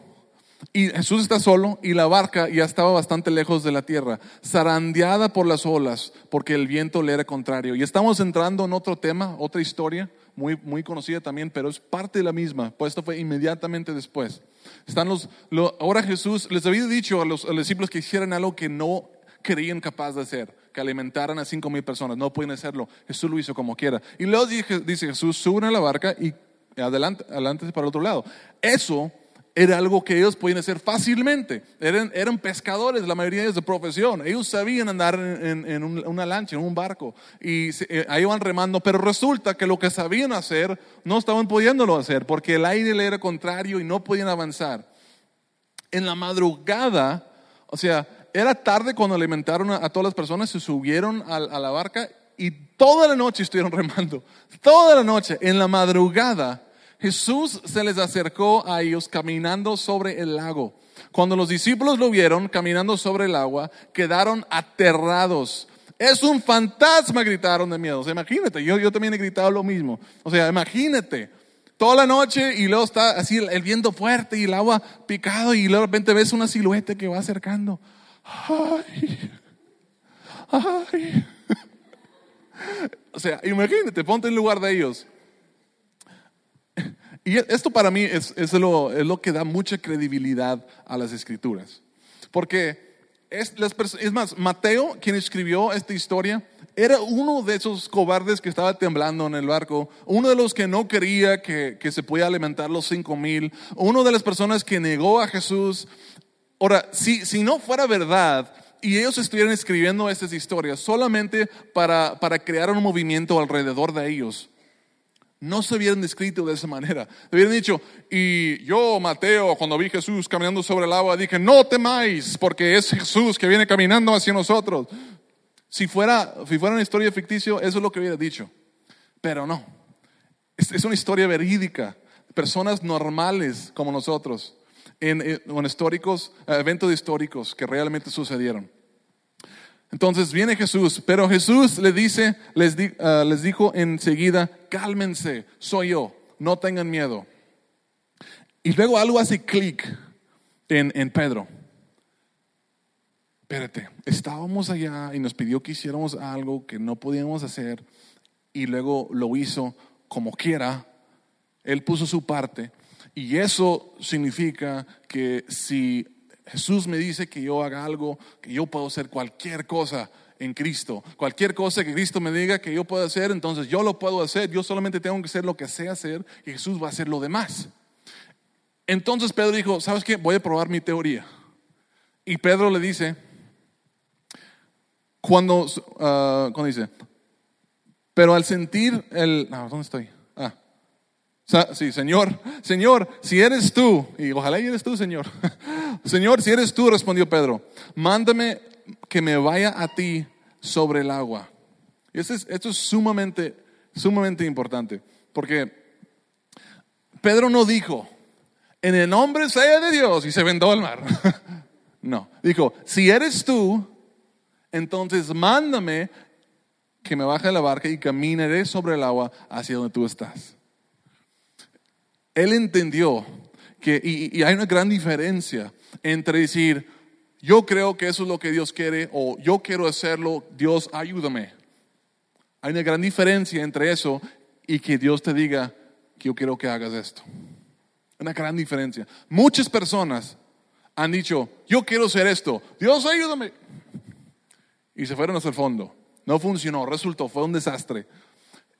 y Jesús está solo y la barca ya estaba bastante lejos de la tierra, zarandeada por las olas, porque el viento le era contrario. Y estamos entrando en otro tema, otra historia, muy, muy conocida también, pero es parte de la misma, pues esto fue inmediatamente después. Están los, ahora Jesús les había dicho a los, discípulos que hicieran algo que no creían capaz de hacer, que alimentaran a cinco mil personas, no pueden hacerlo, Jesús lo hizo como quiera. Y luego dice, dice Jesús, suben a la barca y adelante, adelante para el otro lado. Eso era algo que ellos podían hacer fácilmente. Eran, eran pescadores, la mayoría de ellos de profesión. Ellos sabían andar en, una lancha, en un barco, y eh, ahí iban remando, pero resulta que lo que sabían hacer no estaban pudiéndolo hacer porque el aire le era contrario y no podían avanzar. En la madrugada, o sea, era tarde cuando alimentaron a, todas las personas, se subieron a, a la barca y toda la noche estuvieron remando. Toda la noche, en la madrugada Jesús se les acercó a ellos caminando sobre el lago. Cuando los discípulos lo vieron caminando sobre el agua, quedaron aterrados. Es un fantasma, gritaron de miedo. imagínate, yo, yo también he gritado lo mismo. O sea, imagínate, toda la noche y luego está así el, viento fuerte y el agua picado y luego de repente ves una silueta que va acercando. Ay, ay. O sea, imagínate, ponte en lugar de ellos. Y esto para mí es, es, lo, es, lo, que da mucha credibilidad a las escrituras. Porque es, es, más, Mateo, quien escribió esta historia, era uno de esos cobardes que estaba temblando en el barco, uno de los que no quería que, que se pudiera alimentar los cinco mil, uno de las personas que negó a Jesús. Ahora, si, si no fuera verdad, y ellos estuvieran escribiendo estas historias solamente para, para crear un movimiento alrededor de ellos, no se hubieran descrito de esa manera. Hubieran dicho, y yo, Mateo, cuando vi a Jesús caminando sobre el agua, dije, no temáis, porque es Jesús que viene caminando hacia nosotros. Si fuera, si fuera una historia ficticia, eso es lo que hubiera dicho. Pero no. Es, una historia verídica. Personas normales como nosotros, en, en históricos, eventos históricos que realmente sucedieron. Entonces viene Jesús, pero Jesús les dice, les, ah, les dijo enseguida, cálmense, soy yo, no tengan miedo. Y luego algo hace clic en, en Pedro. Espérate, estábamos allá y nos pidió que hiciéramos algo que no podíamos hacer y luego lo hizo como quiera. Él puso su parte y eso significa que si Jesús me dice que yo haga algo, que yo puedo hacer cualquier cosa en Cristo. Cualquier cosa que Cristo me diga que yo puedo hacer, entonces yo lo puedo hacer. Yo solamente tengo que hacer lo que sé hacer y Jesús va a hacer lo demás. Entonces Pedro dijo, ¿sabes qué? Voy a probar mi teoría. Y Pedro le dice, cuando, ah, cuando dice, pero al sentir el, no, ¿dónde estoy? Sí, Señor, Señor, si eres tú, y ojalá y eres tú, Señor. Señor, si eres tú, respondió Pedro, mándame que me vaya a ti sobre el agua. Esto es, esto es sumamente, sumamente importante, porque Pedro no dijo, en el nombre sea de Dios, y se vendó el mar. no, dijo, si eres tú, entonces mándame que me baje de la barca y caminaré sobre el agua hacia donde tú estás. Él entendió que, y, hay una gran diferencia entre decir, yo creo que eso es lo que Dios quiere o yo quiero hacerlo, Dios ayúdame. Hay una gran diferencia entre eso y que Dios te diga que yo quiero que hagas esto. Una gran diferencia. Muchas personas han dicho, yo quiero hacer esto, Dios ayúdame. Y se fueron hasta el fondo. No funcionó, resultó, fue un desastre.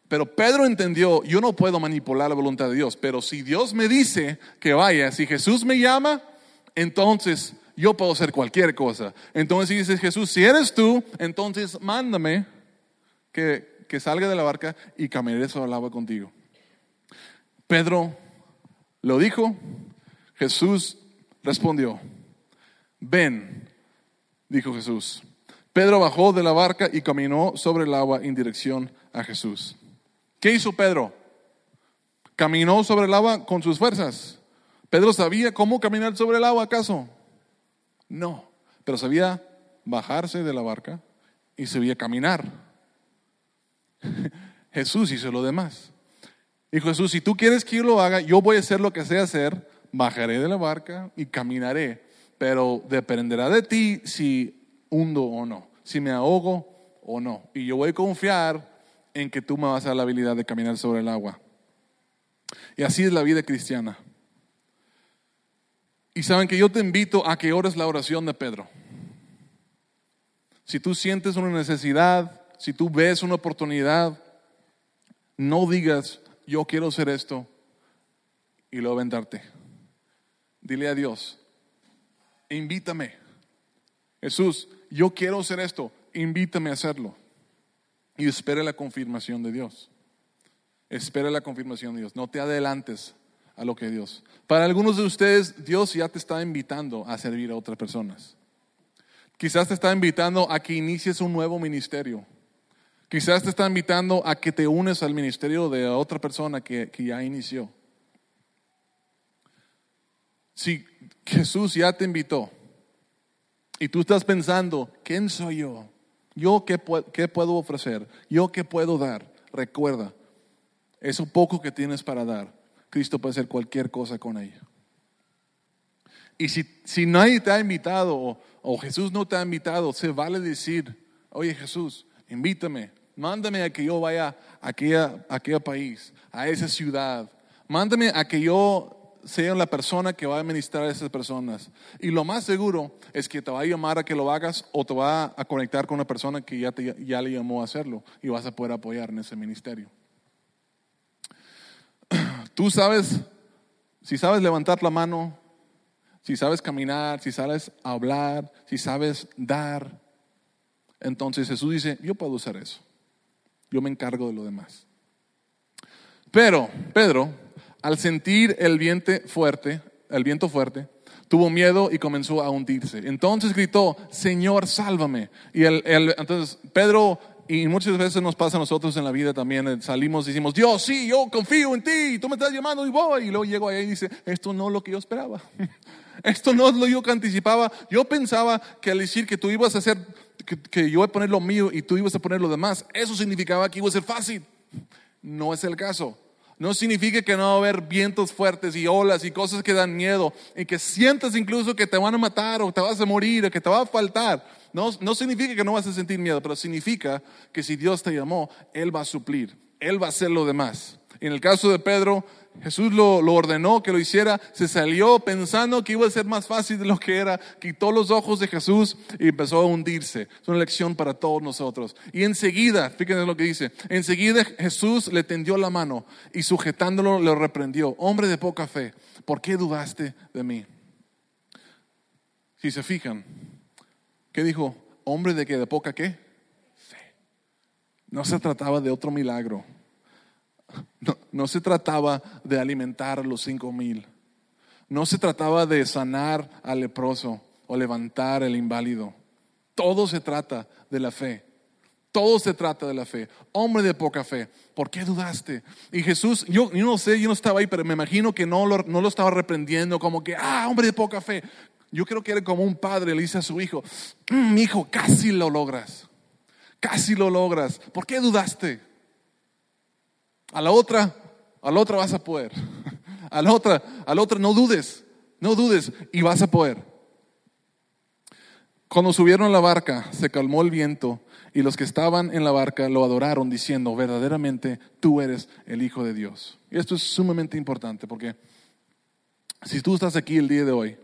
Pero Pedro entendió, yo no puedo manipular la voluntad de Dios, pero si Dios me dice que vaya, si Jesús me llama, entonces yo puedo hacer cualquier cosa. Entonces dice Jesús, si eres tú, entonces mándame que, que salga de la barca y caminaré sobre el agua contigo. Pedro lo dijo, Jesús respondió, ven, dijo Jesús. Pedro bajó de la barca y caminó sobre el agua en dirección a Jesús. ¿Qué hizo Pedro? ¿Caminó sobre el agua con sus fuerzas? ¿Pedro sabía cómo caminar sobre el agua acaso? No, pero sabía bajarse de la barca y sabía caminar. Jesús hizo lo demás. Dijo Jesús, si tú quieres que yo lo haga, yo voy a hacer lo que sé hacer, bajaré de la barca y caminaré, pero dependerá de ti si hundo o no, si me ahogo o no. Y yo voy a confiar en que tú me vas a dar la habilidad de caminar sobre el agua. Y así es la vida cristiana. Y saben que yo te invito a que ores la oración de Pedro. Si tú sientes una necesidad, si tú ves una oportunidad, no digas, yo quiero hacer esto y luego vendarte. Dile a Dios, invítame. Jesús, yo quiero hacer esto, invítame a hacerlo. Y espere la confirmación de Dios. Espera la confirmación de Dios. No te adelantes a lo que Dios. Para algunos de ustedes, Dios ya te está invitando a servir a otras personas. Quizás te está invitando a que inicies un nuevo ministerio. Quizás te está invitando a que te unes al ministerio de otra persona que, que ya inició. Si Jesús ya te invitó y tú estás pensando, ¿quién soy yo? ¿Yo qué, puedo ofrecer? ¿Yo qué puedo dar? Recuerda, eso poco que tienes para dar, Cristo puede hacer cualquier cosa con ella. Y si, si nadie te ha invitado o, Jesús no te ha invitado, se vale decir, oye Jesús, invítame, mándame a que yo vaya a aquella, a aquel país, a esa ciudad, mándame a que yo sea la persona que va a administrar a esas personas. Y lo más seguro es que te va a llamar a que lo hagas o te va a conectar con una persona que ya, ya le llamó a hacerlo y vas a poder apoyar en ese ministerio. Tú sabes, si sabes levantar la mano, si sabes caminar, si sabes hablar, si sabes dar, entonces Jesús dice, yo puedo usar eso. Yo me encargo de lo demás. Pero Pedro, al sentir el viento fuerte, el viento fuerte, tuvo miedo y comenzó a hundirse. Entonces gritó, Señor, sálvame. Y el, entonces Pedro y muchas veces nos pasa a nosotros en la vida también, eh, salimos y decimos, Dios, sí, yo confío en ti, tú me estás llamando y voy. Y luego llego ahí y dice, esto no es lo que yo esperaba. Esto no es lo que yo anticipaba. Yo pensaba que al decir que tú ibas a hacer, que, que yo voy a poner lo mío y tú ibas a poner lo demás, eso significaba que iba a ser fácil. No es el caso. No significa que no va a haber vientos fuertes y olas y cosas que dan miedo y que sientas incluso que te van a matar o te vas a morir o que te va a faltar. No, no significa que no vas a sentir miedo, pero significa que si Dios te llamó, Él va a suplir, Él va a hacer lo demás. En el caso de Pedro, Jesús lo, ordenó que lo hiciera, se salió pensando que iba a ser más fácil de lo que era, quitó los ojos de Jesús y empezó a hundirse. Es una lección para todos nosotros. Y enseguida, fíjense lo que dice, enseguida Jesús le tendió la mano y sujetándolo le reprendió, hombre de poca fe, ¿por qué dudaste de mí? Si se fijan, ¿qué dijo? Hombre de que de poca qué? Fe. No se trataba de otro milagro no, se trataba de alimentar a los cinco mil. No se trataba de sanar al leproso o levantar al inválido. Todo se trata de la fe. Todo se trata de la fe. Hombre de poca fe, ¿por qué dudaste? Y Jesús, yo, no sé, yo no estaba ahí, pero me imagino que no lo, no lo estaba reprendiendo como que, ah, hombre de poca fe. Yo creo que era como un padre le dice a su hijo, mi mm, hijo, casi lo logras. Casi lo logras. ¿Por qué dudaste? A la otra, a la otra vas a poder. A la otra, a la otra no dudes, no dudes y vas a poder. Cuando subieron a la barca, se calmó el viento y los que estaban en la barca lo adoraron diciendo, verdaderamente tú eres el Hijo de Dios. Y esto es sumamente importante porque si tú estás aquí el día de hoy,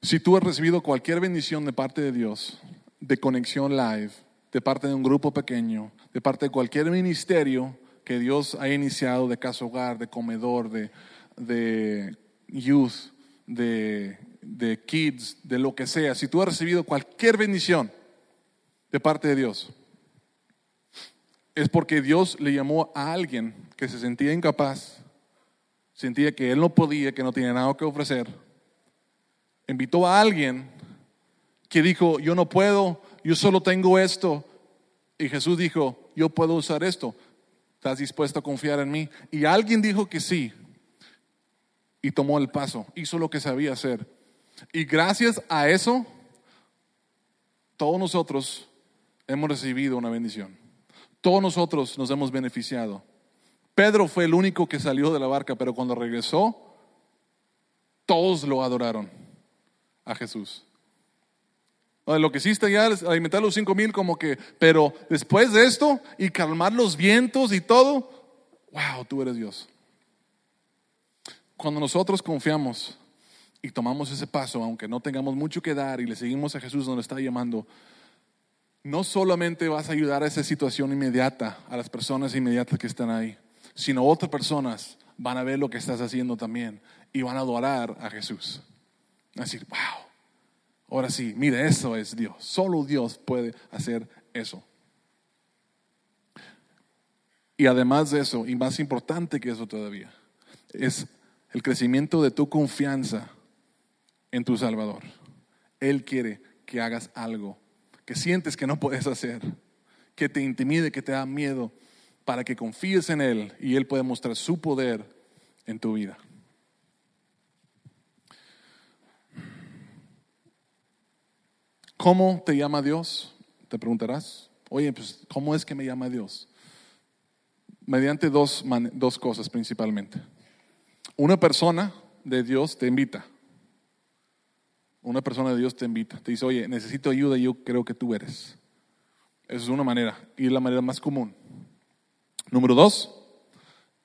si tú has recibido cualquier bendición de parte de Dios, de conexión live, de parte de un grupo pequeño, de parte de cualquier ministerio que Dios ha iniciado de casa hogar, de comedor, de, de youth, de, de kids, de lo que sea, si tú has recibido cualquier bendición de parte de Dios, es porque Dios le llamó a alguien que se sentía incapaz, sentía que él no podía, que no tenía nada que ofrecer. Invitó a alguien que dijo, yo no puedo, yo solo tengo esto. Y Jesús dijo, yo puedo usar esto. ¿Estás dispuesto a confiar en mí? Y alguien dijo que sí. Y tomó el paso, hizo lo que sabía hacer. Y gracias a eso, todos nosotros hemos recibido una bendición. Todos nosotros nos hemos beneficiado. Pedro fue el único que salió de la barca, pero cuando regresó, todos lo adoraron a Jesús. Lo que hiciste ya alimentar los cinco mil como que, pero después de esto y calmar los vientos y todo, wow, tú eres Dios. Cuando nosotros confiamos y tomamos ese paso, aunque no tengamos mucho que dar y le seguimos a Jesús donde está llamando, no solamente vas a ayudar a esa situación inmediata, a las personas inmediatas que están ahí, sino otras personas van a ver lo que estás haciendo también y van a adorar a Jesús. A decir, wow, ahora sí, mire, eso es Dios. Solo Dios puede hacer eso. Y además de eso, y más importante que eso todavía, es el crecimiento de tu confianza en tu Salvador. Él quiere que hagas algo que sientes que no puedes hacer, que te intimide, que te da miedo, para que confíes en Él y Él pueda mostrar su poder en tu vida. ¿Cómo te llama Dios? Te preguntarás. Oye, pues, ¿cómo es que me llama Dios? Mediante dos, dos cosas principalmente. Una persona de Dios te invita. Una persona de Dios te invita. Te dice, oye, necesito ayuda y yo creo que tú eres. Esa es una manera y la manera más común. Número dos,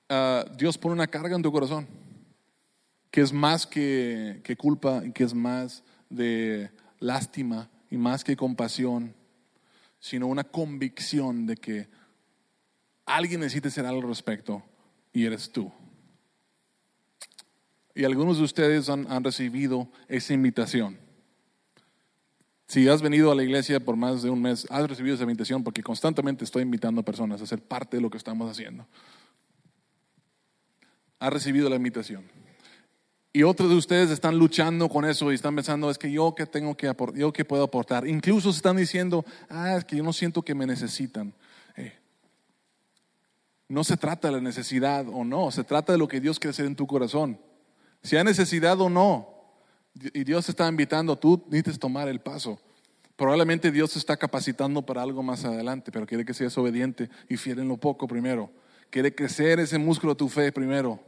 ah, Dios pone una carga en tu corazón que es más que, que culpa, que es más de lástima y más que compasión, sino una convicción de que alguien necesita hacer algo al respecto y eres tú. Y algunos de ustedes han, han, recibido esa invitación. Si has venido a la iglesia por más de un mes, has recibido esa invitación porque constantemente estoy invitando a personas a ser parte de lo que estamos haciendo. Has recibido la invitación. Y otros de ustedes están luchando con eso y están pensando, es que yo que tengo que aportar, yo que puedo aportar. Incluso están diciendo, ah, es que yo no siento que me necesitan. Eh, no se trata de la necesidad o no, se trata de lo que Dios quiere hacer en tu corazón. Si hay necesidad o no, y Dios está invitando, tú necesitas tomar el paso. Probablemente Dios está capacitando para algo más adelante, pero quiere que seas obediente y fiel en lo poco primero. Quiere crecer ese músculo de tu fe primero.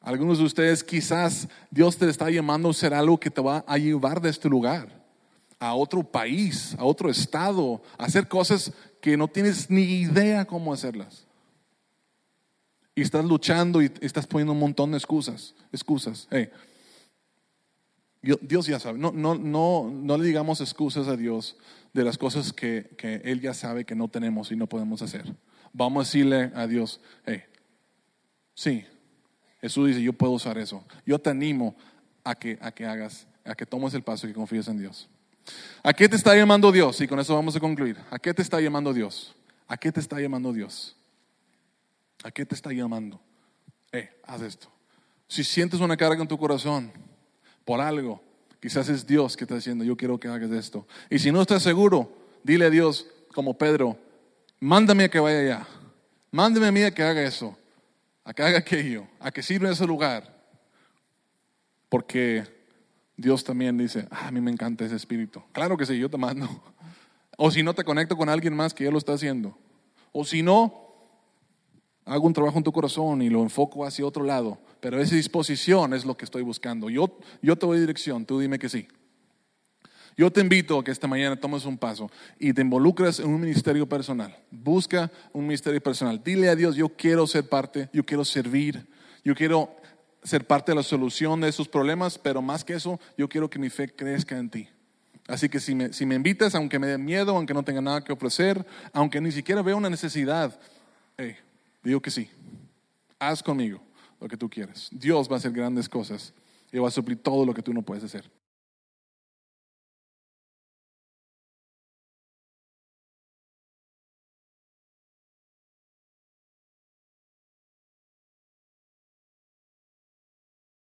Algunos de ustedes quizás Dios te está llamando a hacer algo que te va a llevar de este lugar a otro país, a otro estado, a hacer cosas que no tienes ni idea cómo hacerlas. Y estás luchando y estás poniendo un montón de excusas, excusas. Dios ya sabe, no, no, no, no le digamos excusas a Dios de las cosas que, que Él ya sabe que no tenemos y no podemos hacer. Vamos a decirle a Dios, hey, sí, Jesús dice, yo puedo usar eso. Yo te animo a que, a que hagas, a que tomes el paso y que confíes en Dios. ¿A qué te está llamando Dios? Y con eso vamos a concluir. ¿A qué te está llamando Dios? ¿A qué te está llamando Dios? ¿A qué te está llamando? Eh, haz esto. Si sientes una carga en tu corazón por algo, quizás es Dios que está diciendo, yo quiero que hagas esto. Y si no estás seguro, dile a Dios, como Pedro, mándame a que vaya allá. Mándame a mí a que haga eso a que haga aquello, a que sirva en ese lugar. Porque Dios también dice, ah, a mí me encanta ese espíritu. Claro que sí, yo te mando. O si no, te conecto con alguien más que ya lo está haciendo. O si no, hago un trabajo en tu corazón y lo enfoco hacia otro lado. Pero esa disposición es lo que estoy buscando. Yo, yo te doy dirección, tú dime que sí. Yo te invito a que esta mañana tomes un paso y te involucres en un ministerio personal. Busca un ministerio personal. Dile a Dios, yo quiero ser parte, yo quiero servir, yo quiero ser parte de la solución de esos problemas, pero más que eso, yo quiero que mi fe crezca en ti. Así que si me, si me invitas, aunque me dé miedo, aunque no tenga nada que ofrecer, aunque ni siquiera vea una necesidad, digo que sí. Haz conmigo lo que tú quieres. Dios va a hacer grandes cosas y va a suplir todo lo que tú no puedes hacer.